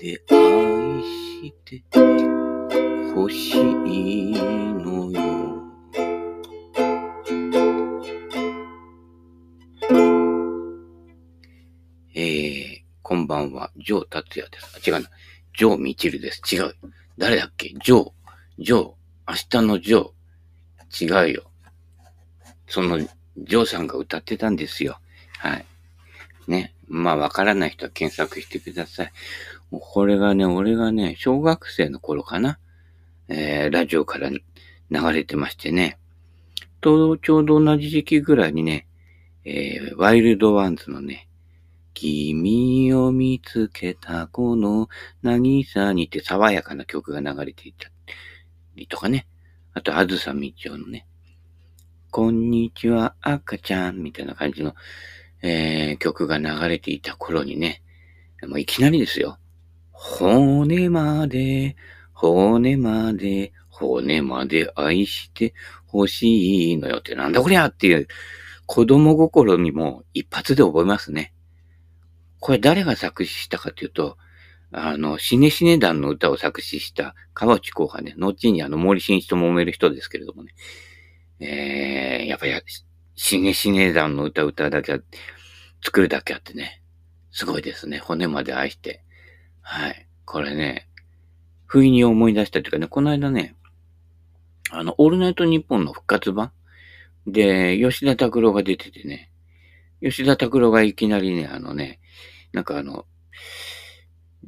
で愛して欲しいのよえー、こんばんは、ジョー達也です。あ、違うな。ジョー・ミチルです。違う。誰だっけ？ジョー。ジョー。明日のジョー。違うよ。その、ジョーさんが歌ってたんですよ。はい。ね。まあ、わからない人は検索してください。もうこれがね、俺がね、小学生の頃かな。えー、ラジオから流れてましてね。と、ちょうど同じ時期ぐらいにね、えー、ワイルドワンズのね、君を見つけたこの渚にって爽やかな曲が流れていたりとかね。あと、あずさみちおのね、こんにちは赤ちゃんみたいな感じの、えー、曲が流れていた頃にね、もういきなりですよ。骨まで、骨まで、骨まで愛してほしいのよってなんだこりゃっていう子供心にも一発で覚えますね。これ誰が作詞したかというと、あの、シネシネ団の歌を作詞した川内公派ね、後にあの森進一と揉める人ですけれどもね、えー、やっぱりシネシネ団の歌歌うだけは、作るだけあってね、すごいですね。骨まで愛して。はい。これね、不意に思い出したというかね、この間ね、あの、オールナイトニッポンの復活版で、吉田拓郎が出ててね、吉田拓郎がいきなりね、あのね、なんかあの、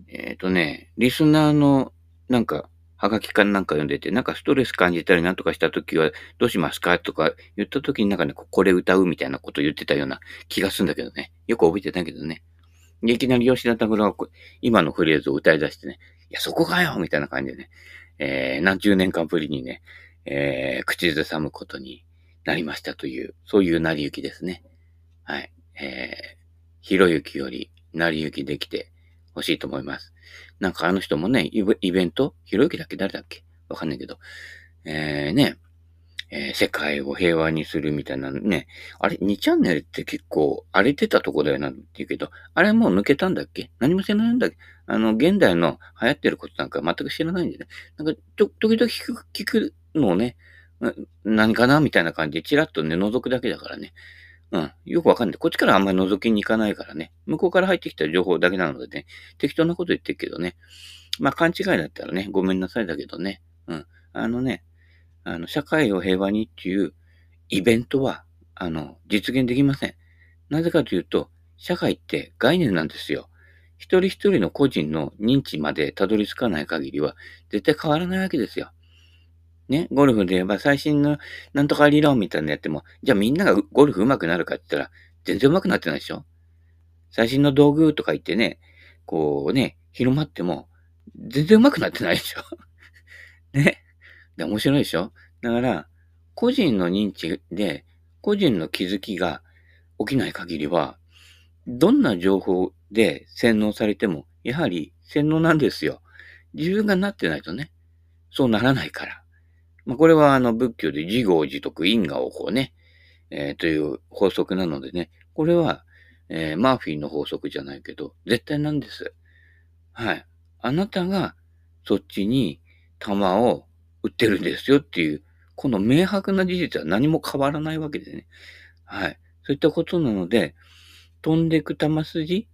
えっ、ー、とね、リスナーの、なんか、はがきかなんか読んでて、なんかストレス感じたりなんとかしたときはどうしますかとか言ったときになんかね、これ歌うみたいなこと言ってたような気がするんだけどね。よく覚えてたけどね。いきなり吉田拓郎が今のフレーズを歌い出してね、いや、そこかよみたいな感じでね、えー、何十年間ぶりにね、えー、口ずさむことになりましたという、そういう成り行きですね。はい。えー、ひろゆきより成り行きできてほしいと思います。なんかあの人もね、イベント？ひろゆきだっけ？誰だっけ？わかんないけど。えー、ね、えー、世界を平和にするみたいなね。あれ、2チャンネルって結構荒れてたとこだよなって言うけど、あれもう抜けたんだっけ？何も知らないんだっけ？あの、現代の流行ってることなんか全く知らないんでね。なんか、ちょ、時々聞く、聞くのをね、何かなみたいな感じでチラッとね、覗くだけだからね。うん。よくわかんない。こっちからあんまり覗きに行かないからね。向こうから入ってきた情報だけなのでね。適当なこと言ってるけどね。まあ、勘違いだったらね、ごめんなさいだけどね。うん。あのね、あの、社会を平和にっていうイベントは、あの、実現できません。なぜかというと、社会って概念なんですよ。一人一人の個人の認知までたどり着かない限りは、絶対変わらないわけですよ。ね、ゴルフで言えば最新のなんとか理論みたいなのやっても、じゃあみんながゴルフ上手くなるかって言ったら、全然上手くなってないでしょ最新の道具とか言ってね、こうね、広まっても、全然上手くなってないでしょ ね。で、面白いでしょ？だから、個人の認知で、個人の気づきが起きない限りは、どんな情報で洗脳されても、やはり洗脳なんですよ。自分がなってないとね、そうならないから。まあ、これはあの仏教で自業自得因果をこうね、えー、という法則なのでね、これは、えー、マーフィーの法則じゃないけど、絶対なんです。はい。あなたがそっちに弾を売ってるんですよっていう、この明白な事実は何も変わらないわけでね。はい。そういったことなので、飛んでいく玉筋、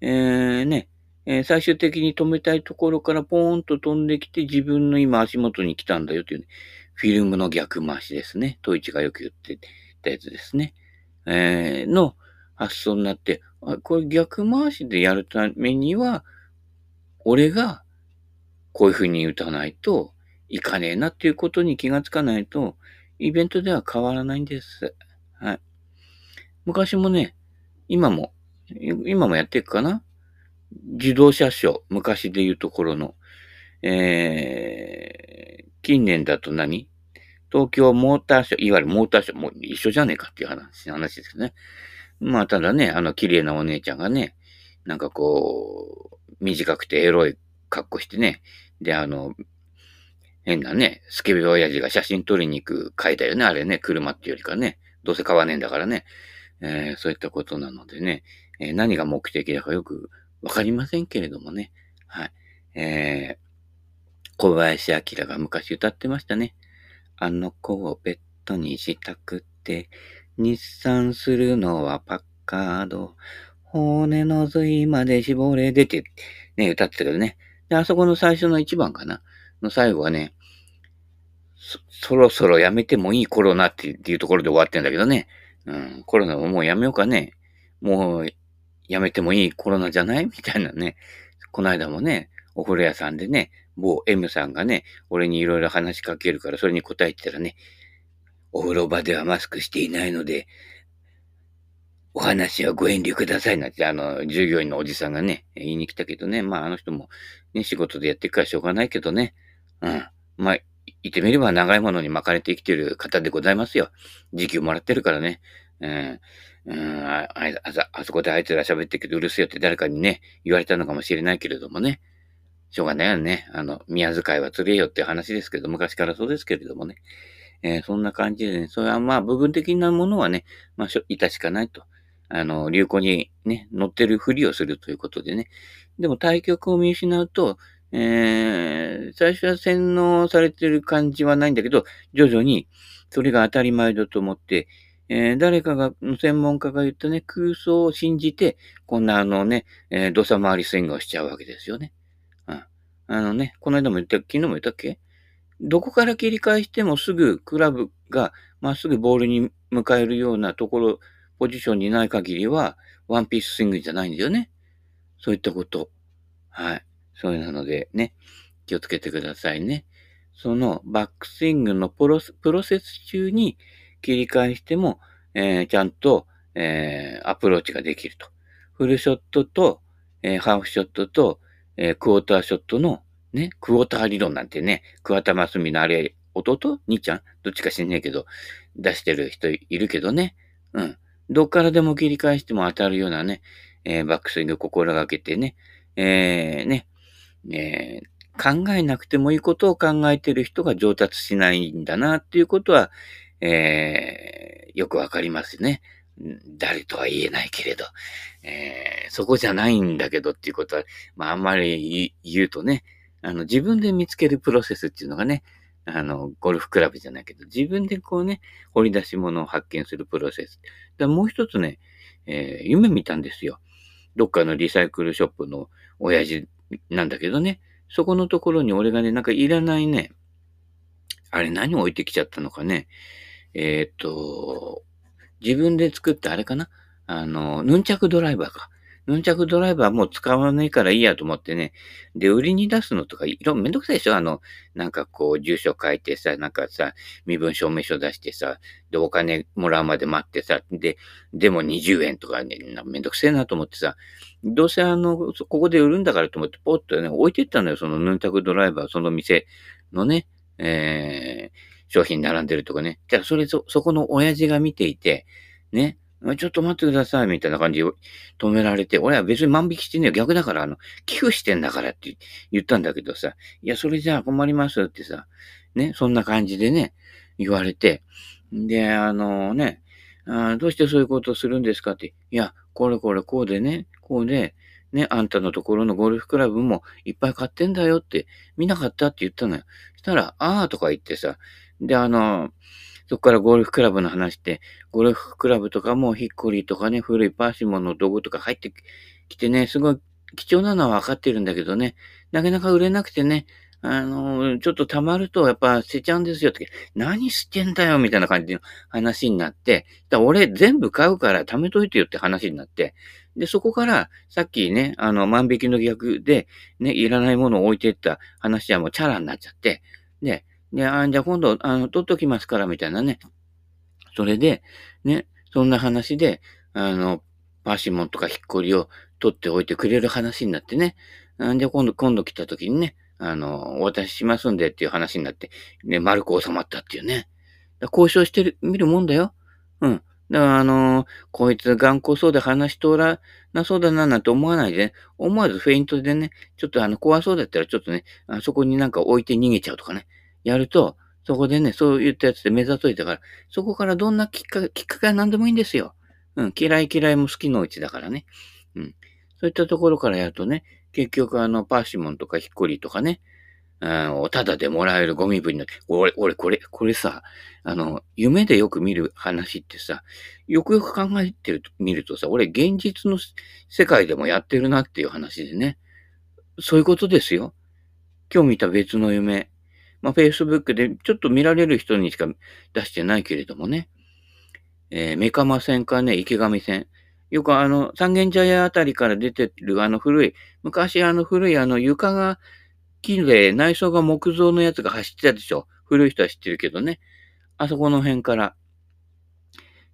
えー、ね、えー、最終的に止めたいところからポーンと飛んできて自分の今足元に来たんだよという、ね、フィルムの逆回しですね。トイチがよく言ってたやつですね。えー、の発想になって、あこれ逆回しでやるためには、俺がこういう風に打たないといかねえなっていうことに気がつかないと、イベントでは変わらないんです。はい。昔もね、今も、今もやっていくかな？自動車ショー、昔で言うところの、えー、近年だと何？東京モーターショー、いわゆるモーターショー、もう一緒じゃねえかっていう話、話ですね。まあ、ただね、あの、綺麗なお姉ちゃんがね、なんかこう、短くてエロい格好してね、で、あの、変なね、スケベ親父が写真撮りに行く回だよね、あれね、車っていうよりかね、どうせ買わねえんだからね、えー、そういったことなのでね、えー、何が目的だかよくわかりませんけれどもね、はい。えー、小林明が昔歌ってましたね。あの子をベッドにしたくて、日産するのはパッカード。骨の髄まで絞れでて、ね、歌ってたけどね。で、あそこの最初の一番かな。の最後はね、そ、そろそろやめてもいいコロナっていうところで終わってんだけどね。うん、コロナももうやめようかね。もう、やめてもいいコロナじゃない？みたいなね。この間もね、お風呂屋さんでね、某 M さんがね、俺にいろいろ話しかけるから、それに答えてたらね、お風呂場ではマスクしていないので、お話はご遠慮くださいなんて、あの、従業員のおじさんがね、言いに来たけどね、まああの人もね、仕事でやっていくからしょうがないけどね、うん。まあ、言ってみれば長いものに巻かれて生きてる方でございますよ。時給もらってるからね。うん、うん、あああそこであいつら喋ってるけどうるせえよって誰かにね、言われたのかもしれないけれどもね。しょうがないよね。あの、宮遣いは釣れよって話ですけど、昔からそうですけれどもね。えー、そんな感じでね、それはまあ部分的なものはね、まあ、致しかないと。あの、流行にね、乗ってるふりをするということでね。でも対局を見失うと、えー、最初は洗脳されてる感じはないんだけど、徐々にそれが当たり前だと思って、えー、誰かが、専門家が言ったね、空想を信じて、こんなあのね、えー、土佐回りスイングをしちゃうわけですよね。うん。あのね、この間も言った、昨日も言ったっけ？どこから切り返してもすぐクラブがまっすぐボールに迎えるようなところ、ポジションにない限りは、ワンピーススイングじゃないんだよね。そういったこと。はい。そういうのでね、気をつけてくださいね。そのバックスイングのプロセス中に切り返しても、えー、ちゃんと、えー、アプローチができると。フルショットと、えー、ハーフショットと、えクォーターショットのね、クォーター理論なんてね、桑田真澄のあれ、弟？兄ちゃん？どっちか知んねえけど、出してる人いるけどね。うん。どっからでも切り返しても当たるようなね、えー、バックスイング心がけてね、えー、ね、えー、考えなくてもいいことを考えている人が上達しないんだなっていうことは、えー、よくわかりますね。誰とは言えないけれど、えー、そこじゃないんだけどっていうことは、まああんまり言うとね、あの、自分で見つけるプロセスっていうのがね、あの、ゴルフクラブじゃないけど、自分でこうね、掘り出し物を発見するプロセス。だもう一つね、えー、夢見たんですよ。どっかのリサイクルショップの親父なんだけどね、そこのところに俺がね、なんかいらないね、あれ何を置いてきちゃったのかね。えー、っと、自分で作ったあれかな？あの、ヌンチャクドライバーか。ヌンチャクドライバーもう使わないからいいやと思ってね。で、売りに出すのとか、いろ、めんどくさいでしょ？あの、なんかこう、住所書いてさ、なんかさ、身分証明書出してさ、で、お金もらうまで待ってさ、で、でも20円とかね、めんどくせえなと思ってさ、どうせあの、ここで売るんだからと思って、ポッとね、置いてったのよ、そのヌンチャクドライバー、その店のね、えー、商品並んでるとかね。じゃあ、それ、そ、そこの親父が見ていて、ね、ちょっと待ってください、みたいな感じで止められて、俺は別に万引きしてんねよ。逆だから、あの、寄付してんだからって言ったんだけどさ、いや、それじゃあ困りますってさ、ね、そんな感じでね、言われて、で、あのね、どうしてそういうことをするんですかって、いや、これこれこうでね、こうで、ね、あんたのところのゴルフクラブもいっぱい買ってんだよって、見なかったって言ったのよ。したら、あーとか言ってさ、で、あの、そこからゴルフクラブの話って、ゴルフクラブとかもヒッコリーとかね、古いパーシモンの道具とか入ってきてね、すごい貴重なのは分かってるんだけどね、なかなか売れなくてね、あの、ちょっと溜まるとやっぱ捨てちゃうんですよって、何捨てんだよみたいな感じの話になって、俺全部買うから貯めといてよって話になって、で、そこから、さっきね、あの、万引きの逆で、ね、いらないものを置いてった話はもうチャラになっちゃって、で、で、あじゃあ今度、あの、取っときますから、みたいなね。それで、ね、そんな話で、あの、パーシモンとかヒッコリを取っておいてくれる話になってね。あじゃあ今度、今度来た時にね、あの、お渡ししますんでっていう話になって、ね、丸く収まったっていうね。交渉してみるもんだよ。うん。だから、あのー、こいつ頑固そうで話し通らなそうだななんて思わないで、ね、思わずフェイントでね、ちょっとあの、怖そうだったらちょっとね、あそこになんか置いて逃げちゃうとかね、やると、そこでね、そういったやつで目ざといたから、そこからどんなきっかけ、きっかけは何でもいいんですよ。うん、嫌い嫌いも好きのうちだからね。うん。そういったところからやるとね、結局あの、パーシモンとかヒッコリーとかね、うん、ただでもらえるゴミ分の、俺、俺、これ、これさ、あの、夢でよく見る話ってさ、よくよく考えてると、見るとさ、俺、現実の世界でもやってるなっていう話でね。そういうことですよ。今日見た別の夢。まあ、Facebook でちょっと見られる人にしか出してないけれどもね。えー、メカマ線かね、池上線。よくあの、三軒茶屋あたりから出てるあの古い、昔あの古いあの床が木で内装が木造のやつが走ってたでしょ。古い人は知ってるけどね。あそこの辺から、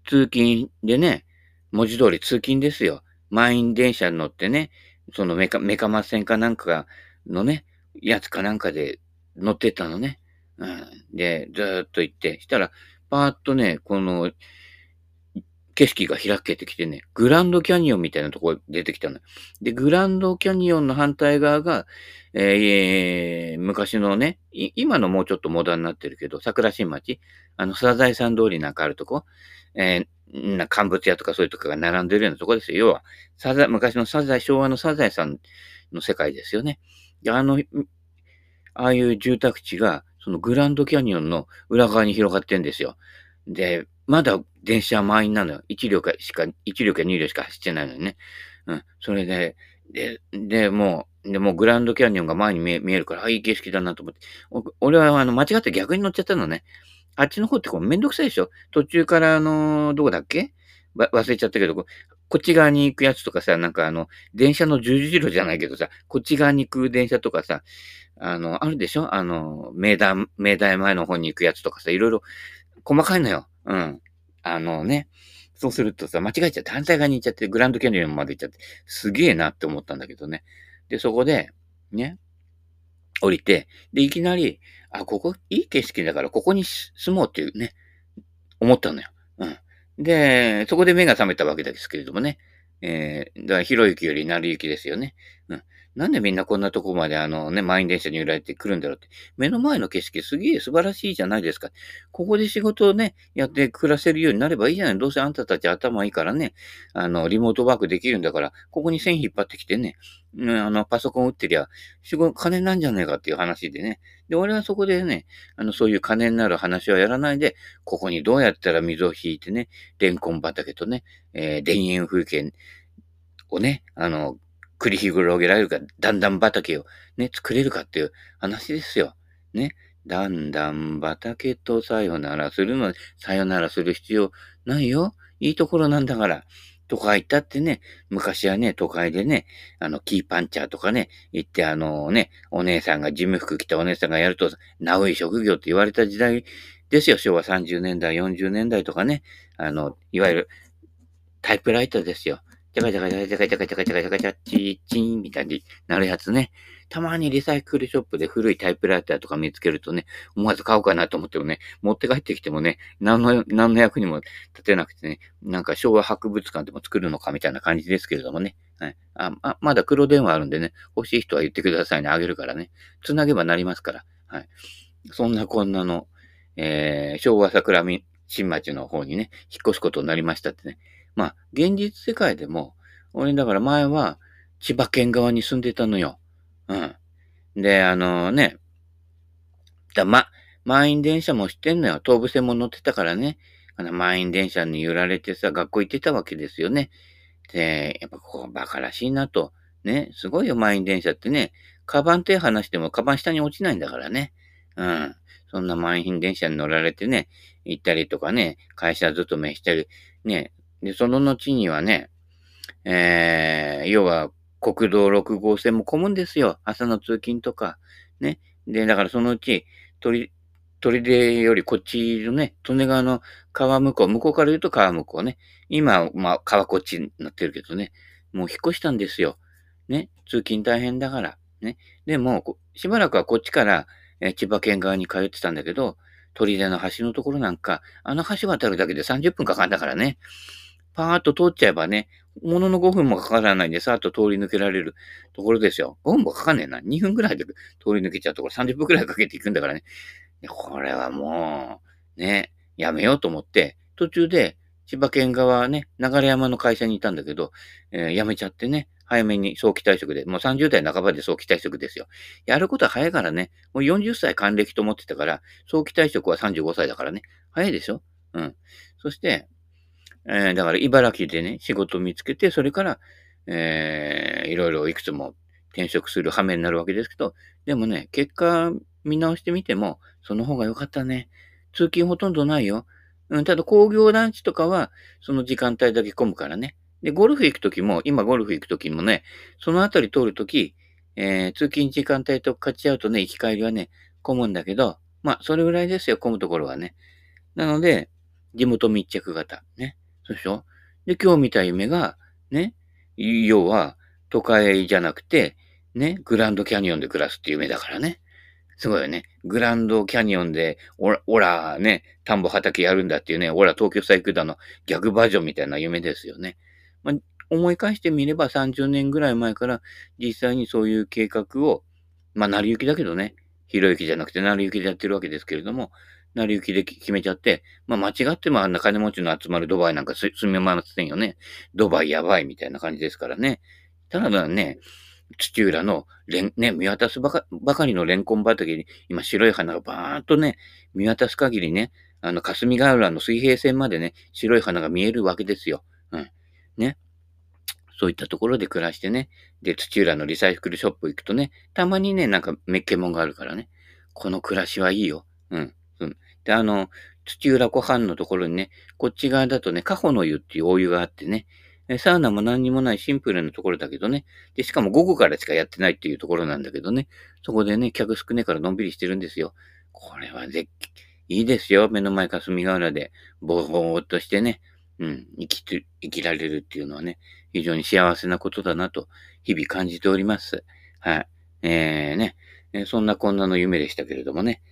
通勤でね、文字通り通勤ですよ。満員電車に乗ってね、そのメカ、メカマ線かなんかのね、やつかなんかで乗ってったのね。うん、で、ずっと行って、したら、パーッとね、この、景色が開けてきてね、グランドキャニオンみたいなところ出てきたの。で、グランドキャニオンの反対側が、えー、昔のね、今のもうちょっとモダンになってるけど、桜新町、あの、サザエさん通りなんかあるとこ、えー、な、乾物屋とかそういうとこが並んでるようなとこですよ。要は、サザ昔のサザエ、昭和のサザエさんの世界ですよね。あの、ああいう住宅地が、そのグランドキャニオンの裏側に広がってんですよ。で、まだ電車は満員なのよ。1両かしか、1両か2両しか走ってないのにね。うん。それで、で、で、もう、で、もうグランドキャニオンが前に見え見えるから、あ、いい景色だなと思って。俺は、あの、間違って逆に乗っちゃったのね。あっちの方ってこうめんどくさいでしょ？途中から、あのー、どこだっけ？忘れちゃったけど、こっち側に行くやつとかさ、なんかあの、電車の十字路じゃないけどさ、こっち側に行く電車とかさ、あの、あるでしょ？あの、明大、明大前の方に行くやつとかさ、いろいろ細かいのよ。うん。あのね。そうするとさ、間違えちゃって、反対側に行っちゃって、グランドキャニオンまで行っちゃって、すげえなって思ったんだけどね。で、そこで、ね、降りて、で、いきなり、あ、ここいい景色だから、ここに住もうっていうね、思ったのよ。うん。で、そこで目が覚めたわけですけれどもね。えー、だから、ひろゆきよりなるゆきですよね。うん。なんでみんなこんなとこまであのね、満員電車に揺られてくるんだろうって。目の前の景色すげえ素晴らしいじゃないですか。ここで仕事をね、やって暮らせるようになればいいじゃない。どうせあんたたち頭いいからね、あの、リモートワークできるんだから、ここに線引っ張ってきてね、うん、あの、パソコン打ってりゃ、仕事、金なんじゃねえかっていう話でね。で、俺はそこでね、あの、そういう金になる話はやらないで、ここにどうやったら水を引いてね、レンコン畑とね、えー、田園風景をね、あの、繰り広げられるか、段々畑をね、作れるかっていう話ですよ。ね。段々畑とさよならするの、さよならする必要ないよ。いいところなんだから。都会行ったってね、昔はね、都会でね、あの、キーパンチャーとかね、行ってあのね、お姉さんが、事務服着たお姉さんがやると、なおい職業って言われた時代ですよ。昭和30年代、40年代とかね。あの、いわゆるタイプライターですよ。ジャカジャカジャカジャカジャカジャカジャカジャカジャチーチーンみたいになるやつね。たまにリサイクルショップで古いタイプライターとか見つけるとね、思わず買おうかなと思ってもね、持って帰ってきてもね、何の、何の役にも立てなくてね、なんか昭和博物館でも作るのかみたいな感じですけれどもね。はい。あ、あまだ黒電話あるんでね、欲しい人は言ってくださいね、あげるからね。つなげばなりますから。はい。そんなこんなの、えー、昭和桜新町の方にね、引っ越すことになりましたってね。まあ、現実世界でも、俺だから前は千葉県側に住んでたのよ。うん。で、あのね、だま、満員電車も知ってんのよ。東武線も乗ってたからね。あの満員電車に揺られてさ、学校行ってたわけですよね。で、やっぱここバカらしいなと。ね、すごいよ、満員電車ってね。カバン手離してもカバン下に落ちないんだからね。うん。そんな満員電車に乗られてね、行ったりとかね、会社勤めしたり、ね。で、その後にはね、えー、要は国道6号線も混むんですよ。朝の通勤とか。ね。で、だからそのうち、鳥、鳥出よりこっちのね、利根川の川向こう、向こうから言うと川向こうね。今、まあ、川こっちになってるけどね。もう引っ越したんですよ。ね。通勤大変だから。ね。でも、しばらくはこっちから、え千葉県側に通ってたんだけど、砦の橋のところなんか、あの橋渡るだけで30分かかんだからね。パーッと通っちゃえばね、ものの5分もかからないんで、さーっと通り抜けられるところですよ。5分もかかんねえな。2分くらいで通り抜けちゃうところ、30分くらいかけていくんだからね。これはもう、ね、やめようと思って、途中で千葉県側ね、流山の会社にいたんだけど、えー、辞めちゃってね、早めに早期退職で、もう30代半ばで早期退職ですよ。やることは早いからね、もう40歳還暦と思ってたから、早期退職は35歳だからね、早いでしょうん。そして、えー、だから茨城でね、仕事を見つけて、それから、えー、いろいろいくつも転職する羽目になるわけですけど、でもね、結果見直してみても、その方が良かったね。通勤ほとんどないよ。うん、ただ工業団地とかは、その時間帯だけ混むからね。で、ゴルフ行くときも、今ゴルフ行くときもね、そのあたり通るとき、えー、通勤時間帯と勝ち合うとね、行き帰りはね、混むんだけど、まあ、それぐらいですよ、混むところはね。なので、地元密着型。ね。そうでしょ？で、今日見た夢が、ね、要は、都会じゃなくて、ね、グランドキャニオンで暮らすっていう夢だからね。すごいよね。グランドキャニオンで、おら、おら、ね、田んぼ畑やるんだっていうね、おら、東京サイクダの逆バージョンみたいな夢ですよね。まあ、思い返してみれば30年ぐらい前から実際にそういう計画を、まあ、成り行きだけどね、ひろゆきじゃなくて成り行きでやってるわけですけれども、成り行きで決めちゃって、まあ、間違ってもあんな金持ちの集まるドバイなんか住みませんよね。ドバイやばいみたいな感じですからね。ただね、土浦のレン、ね、見渡すばかばかりのレンコン畑に、今白い花がバーっとね、見渡す限りね、あの、霞ヶ浦の水平線までね、白い花が見えるわけですよ。うん。ね。そういったところで暮らしてね。で、土浦のリサイクルショップ行くとね、たまにね、なんかメッケモンがあるからね。この暮らしはいいよ。うん。で、あの、土浦湖畔のところにね、こっち側だとね、カホの湯っていうお湯があってね、サウナも何にもないシンプルなところだけどね。で、しかも午後からしかやってないっていうところなんだけどね。そこでね、客少ねえからのんびりしてるんですよ。これは絶いいですよ。目の前霞ヶ浦で、ぼーぼーっとしてね、うん、生きて、生きられるっていうのはね、非常に幸せなことだなと、日々感じております。はい。えー、ね、そんなこんなの夢でしたけれどもね。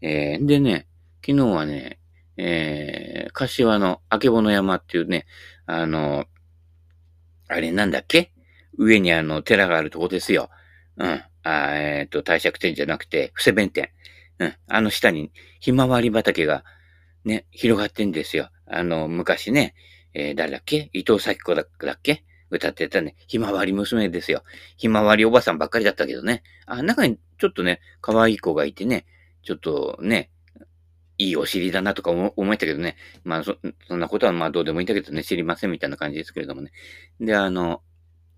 えー、でね、昨日はね、えー、柏のあけぼの山っていうね、あの、あれなんだっけ？上にあの、寺があるとこですよ。うん。あえっ、ー、と、帝釈天じゃなくて、伏せ弁天。うん。あの下に、ひまわり畑が、ね、広がってんですよ。あの、昔ね、えー、誰だっけ？伊藤咲子だっけ？歌ってたね。ひまわり娘ですよ。ひまわりおばさんばっかりだったけどね。あ、中にちょっとね、可愛い子がいてね、ちょっとね、いいお尻だなとか思ったけどね。まあそ、そんなことはまあどうでもいいんだけどね、知りませんみたいな感じですけれどもね。で、あの、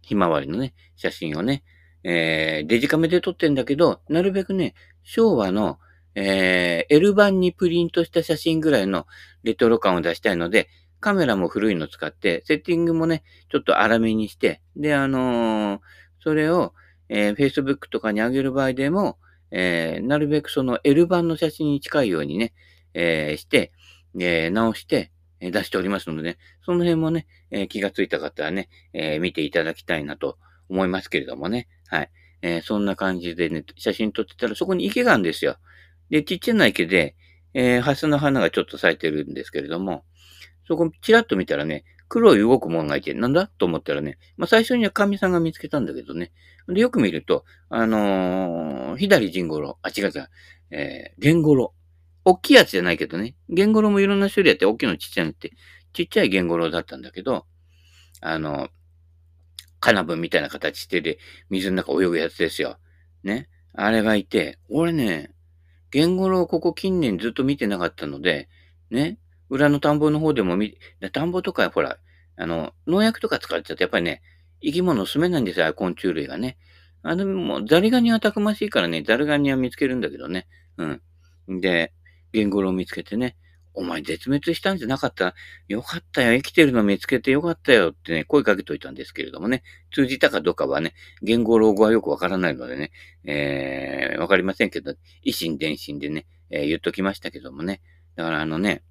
ひまわりのね、写真をね、えー、デジカメで撮ってんだけど、なるべくね、昭和の、えー、L 版にプリントした写真ぐらいのレトロ感を出したいので、カメラも古いの使って、セッティングもね、ちょっと粗めにして、で、あのー、それを、えー、Facebook とかに上げる場合でも、えー、なるべくその L 版の写真に近いようにね、えー、して、えー、直して、え出しておりますのでね、その辺もね、え、気がついた方はね、え、見ていただきたいなと思いますけれどもね。はい。え、そんな感じでね、写真撮ってたらそこに池があるんですよ。で、ちっちゃな池で、えー、ハスの花がちょっと咲いてるんですけれども、そこチラッと見たらね、黒い動くものがいて、なんだ？と思ったらね、まあ、最初には神さんが見つけたんだけどね。で、よく見ると、あのー、左陣五郎、あ、違う違う、えー、玄五郎。大きいやつじゃないけどね。玄五郎もいろんな種類あって、大きいのちっちゃいのって、ちっちゃい玄五郎だったんだけど、あの、金分みたいな形してで、水の中泳ぐやつですよ。ね。あれがいて、俺ね、玄五郎ここ近年ずっと見てなかったので、ね。裏の田んぼの方でも見、田んぼとかほら、あの、農薬とか使っちゃって、やっぱりね、生き物住めないんですよ、昆虫類がね。あの、もう、ザリガニはたくましいからね、ザリガニは見つけるんだけどね。うん。で、ゲンゴロを見つけてね、お前絶滅したんじゃなかったよかったよ。生きてるの見つけてよかったよってね、声かけといたんですけれどもね、通じたかどうかはね、言語老語はよくわからないのでね、えー、わかりませんけど、維新伝心でね、えー、言っときましたけどもね。だからあのね、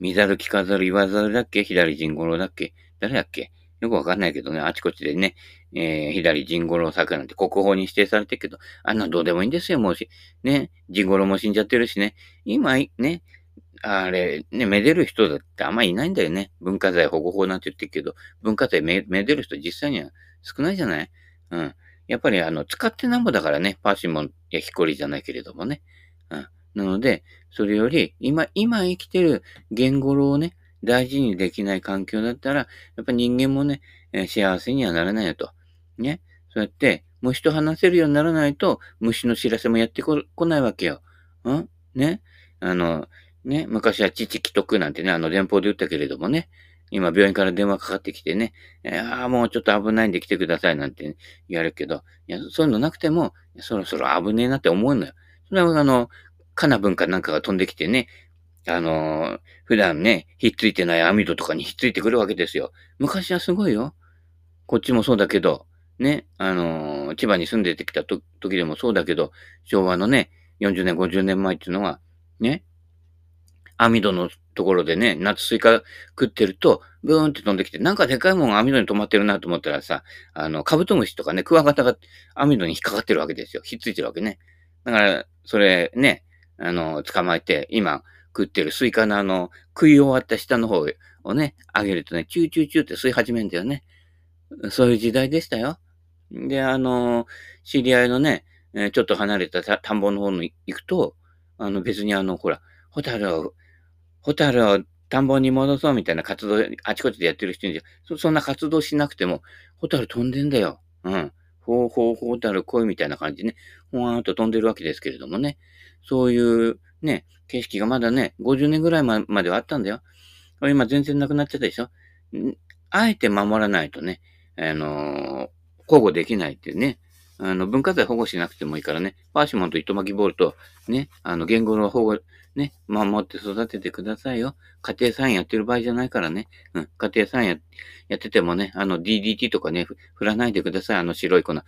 見ざる聞かざる言わざるだっけ？左陣五郎だっけ？誰だっけ？よくわかんないけどね、あちこちでね、えー、左陣五郎作なんて国宝に指定されてるけど、あんなどうでもいいんですよ、もうし。ね、陣五郎も死んじゃってるしね。今、ね、あれ、ね、めでる人だってあんまいないんだよね。文化財保護法なんて言ってるけど、文化財めめでる人実際には少ないじゃない？うん。やっぱりあの、使ってなんぼだからね、パーシモンやヒコリじゃないけれどもね。うん。なので、それより、今、今生きてる言語をね、大事にできない環境だったら、やっぱ人間もね、えー、幸せにはならないよと。ね。そうやって、虫と話せるようにならないと、虫の知らせもやってこないわけよ。うん？ね？あの、ね、昔は父既得なんてね、あの電報で言ったけれどもね、今病院から電話かかってきてね、ああ、もうちょっと危ないんで来てくださいなんて、ね、言われるけど、いや、そういうのなくても、そろそろ危ねえなって思うのよ。それはあの、かな文化なんかが飛んできてね、あのー、普段ね、ひっついてない網戸とかにひっついてくるわけですよ。昔はすごいよ。こっちもそうだけど、ね、あのー、千葉に住んでてきた時でもそうだけど、昭和のね、40年、50年前っていうのは、ね、網戸のところでね、夏スイカ食ってると、ブーンって飛んできて、なんかでかいもん網戸に止まってるなと思ったらさ、あの、カブトムシとかね、クワガタが網戸に引っかかってるわけですよ。ひっついてるわけね。だから、それね、あの、捕まえて、今食ってるスイカのあの、食い終わった下の方をね、あげるとね、チューチューチューって吸い始めるんだよね。そういう時代でしたよ。で、あの、知り合いのね、ちょっと離れた田んぼの方に行くと、あの別にあの、ほら、ホタルをホタルを田んぼに戻そうみたいな活動、あちこちでやってる人にそ、そんな活動しなくても、ホタル飛んでんだよ。うん。ほうほうほうたる来いみたいな感じでね、ほわーっと飛んでるわけですけれどもね。そういうね、景色がまだね、50年ぐらいまではあったんだよ。今全然なくなっちゃったでしょ。あえて守らないとね、あのー、保護できないっていうね。あの、文化財保護しなくてもいいからね、パーシモンと糸巻きボールと、ね、あの、言語の保護ね、守って育ててくださいよ。家庭菜園やってる場合じゃないからね。うん、家庭菜園やっててもね、あの DDT とかね、振らないでください。あの白い粉。あ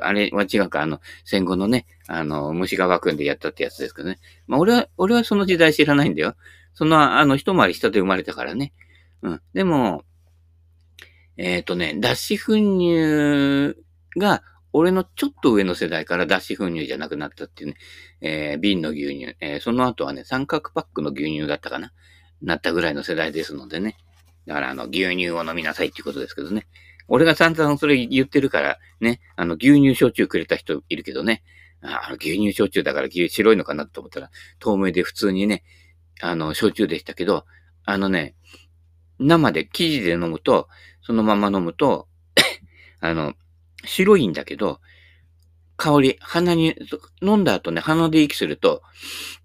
あれは違うか、あの、戦後のね、あの、虫が湧くんでやったってやつですけどね。まあ、俺は、俺はその時代知らないんだよ。その、あの、一回り下で生まれたからね。うん。でも、えっ、ー、とね、脱脂粉乳が俺のちょっと上の世代から脱脂粉乳じゃなくなったっていうね、えー、瓶の牛乳、えー、その後はね、三角パックの牛乳だったかな、なったぐらいの世代ですのでね。だからあの、牛乳を飲みなさいっていうことですけどね。俺が散々それ言ってるから、ね、あの、牛乳焼酎くれた人いるけどね、あの、牛乳焼酎だから牛白いのかなと思ったら、透明で普通にね、あの、焼酎でしたけど、あのね、生で生地で飲むと、そのまま飲むと、あの、白いんだけど、香り、鼻に、飲んだ後ね、鼻で息すると、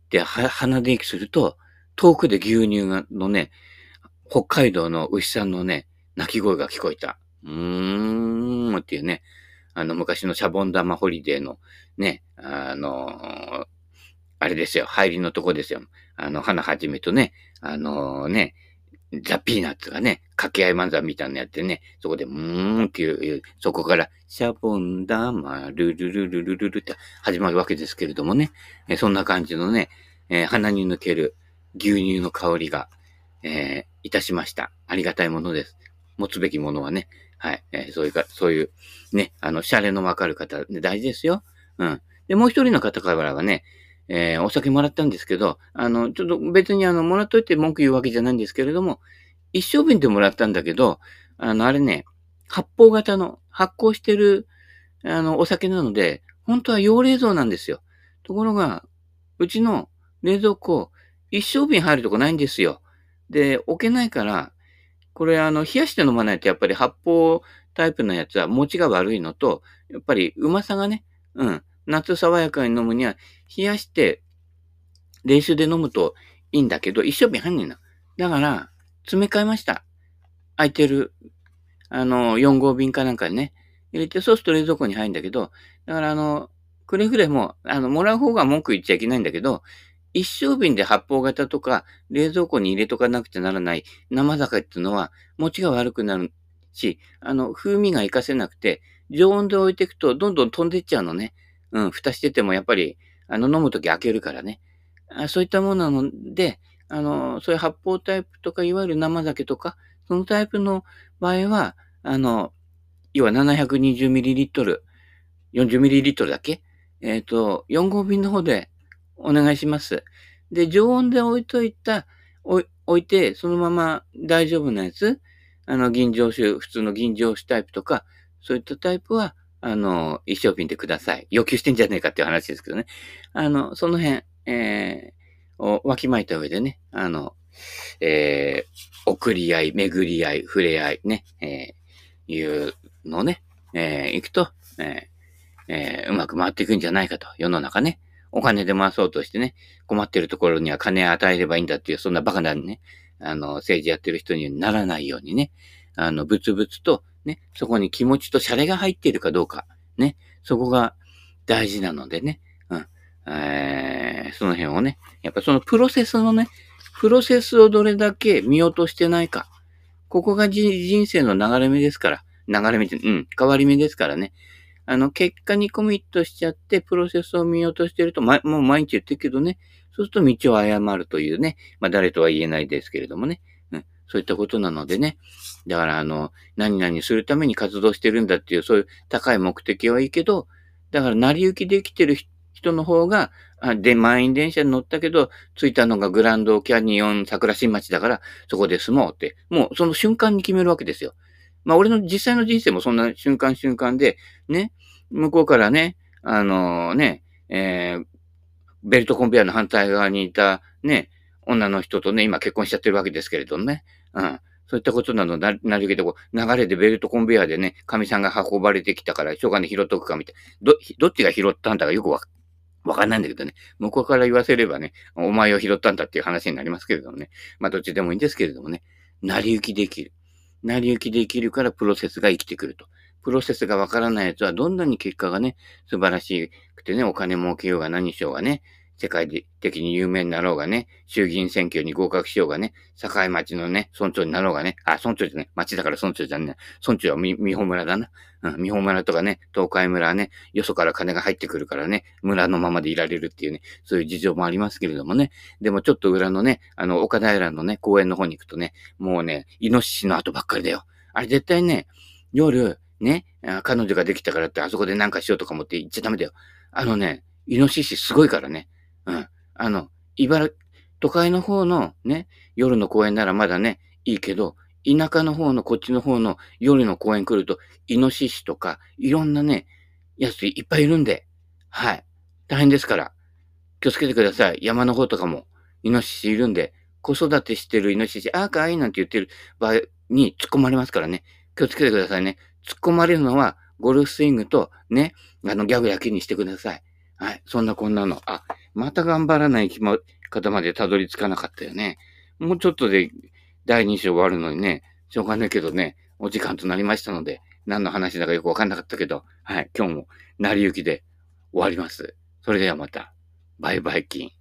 で、鼻で息すると、遠くで牛乳のね、北海道の牛さんのね、鳴き声が聞こえた。うーんっていうね、あの、昔のシャボン玉ホリデーのね、あのあれですよ、入りのとこですよ。あの、花はじめとね、あのね、ザ・ピーナッツがね、掛け合い漫才みたいなのやってね、そこで、うーんっていう、そこから、シャボンダマルルルルルルルって始まるわけですけれどもね、えそんな感じのね、えー、鼻に抜ける牛乳の香りが、えー、いたしました。ありがたいものです。持つべきものはね、はい、えー、そういうか、そういう、ね、あの、シャレのわかる方、ね、大事ですよ。うん。で、もう一人の方からはね、えー、お酒もらったんですけど、あの、ちょっと別にあの、もらっといて文句言うわけじゃないんですけれども、一升瓶でもらったんだけど、あの、あれね、発泡型の、発酵してる、あの、お酒なので、本当は洋冷蔵なんですよ。ところが、うちの冷蔵庫、一升瓶入るとこないんですよ。で、置けないから、これあの、冷やして飲まないとやっぱり発泡タイプのやつは持ちが悪いのと、やっぱりうまさがね、うん、夏爽やかに飲むには、冷やして、冷酒で飲むといいんだけど、一升瓶入んねえな。だから、詰め替えました。空いてる、あの、4号瓶かなんかにね、入れて、そうすると冷蔵庫に入るんだけど、だからあの、くれぐれも、あの、もらう方が文句言っちゃいけないんだけど、一升瓶で発泡型とか、冷蔵庫に入れとかなくちゃならない生酒っていうのは、持ちが悪くなるし、あの、風味が活かせなくて、常温で置いていくと、どんどん飛んでっちゃうのね。うん、蓋しててもやっぱり、あの、飲むとき開けるからね。あそういったものなので、あの、そういう発泡タイプとか、いわゆる生酒とか、そのタイプの場合は、あの、要は 720ml、40ml だけ？えっ、ー、と、4号瓶の方でお願いします。で、常温で置いといた、置いて、そのまま大丈夫なやつ、あの、銀醸酒、普通の銀醸酒タイプとか、そういったタイプは、あの、一生瓶でください。要求してんじゃねえかっていう話ですけどね。あの、その辺、えー、をわきまいた上でね、あの、えー、送り合い、巡り合い、触れ合い、ね、えー、いうのね、えー、行くと、えー、えー、うまく回っていくんじゃないかと、世の中ね。お金で回そうとしてね、困ってるところには金与えればいいんだっていう、そんなバカなね、あの、政治やってる人にならないようにね、あの、ぶつぶつと、ね、そこに気持ちとシャレが入っているかどうか、ね、そこが大事なのでね、うん、えー、その辺をね、やっぱそのプロセスのね、プロセスをどれだけ見落としてないか。ここが人生の流れ目ですから。流れ目って、うん、変わり目ですからね。あの、結果にコミットしちゃって、プロセスを見落としてると、ま、もう毎日言ってるけどね、そうすると道を誤るというね、まあ誰とは言えないですけれどもね、そういったことなのでね、だからあの、何々するために活動してるんだっていう、そういう高い目的はいいけど、だから成り行きできてる人の方が、あで、満員電車に乗ったけど、着いたのがグランドキャニオン桜新町だから、そこで住もうって、もうその瞬間に決めるわけですよ。まあ俺の実際の人生もそんな瞬間瞬間で、ね、向こうからね、あのー、ね、えー、ベルトコンベアの反対側にいたね、女の人とね、今結婚しちゃってるわけですけれどもね。うん。そういったことなどな、なりげてこう、流れでベルトコンベアでね、神さんが運ばれてきたから、しょうがね拾っとくかみたいな。ど、どっちが拾ったんだかよくわ、わかんないんだけどね。向こうから言わせればね、お前を拾ったんだっていう話になりますけれどもね。まあどっちでもいいんですけれどもね。成り行きできる。成り行きできるからプロセスが生きてくると。プロセスがわからないやつはどんなに結果がね、素晴らしくてね、お金儲けようが何しようがね、世界的に有名になろうがね、衆議院選挙に合格しようがね、境町のね、村長になろうがね、あ、村長じゃね、町だから村長じゃね、村長はみ、美穂村だな。うん、美穂村とかね、東海村はね、よそから金が入ってくるからね、村のままでいられるっていうね、そういう事情もありますけれどもね。でもちょっと裏のね、あの、岡平のね、公園の方に行くとね、もうね、イノシシの跡ばっかりだよ。あれ絶対ね、夜、ね、彼女ができたからってあそこでなんかしようとか思って言っちゃダメだよ。あのね、イノシシすごいからね。うん。あの、茨、都会の方のね、夜の公園ならまだね、いいけど、田舎の方のこっちの方の夜の公園来ると、イノシシとか、いろんなね、やついっぱいいるんで、はい。大変ですから、気をつけてください。山の方とかも、イノシシいるんで、子育てしてるイノシシ、ああ、かわいいなんて言ってる場合に突っ込まれますからね。気をつけてくださいね。突っ込まれるのは、ゴルフスイングと、ね、あの、ギャグだけにしてください。はい。そんなこんなの。あ、また頑張らない決ま方までたどり着かなかったよね。もうちょっとで第2章終わるのにね、しょうがないけどね、お時間となりましたので、何の話だかよくわかんなかったけど、はい。今日も成り行きで終わります。それではまた。バイバイキン。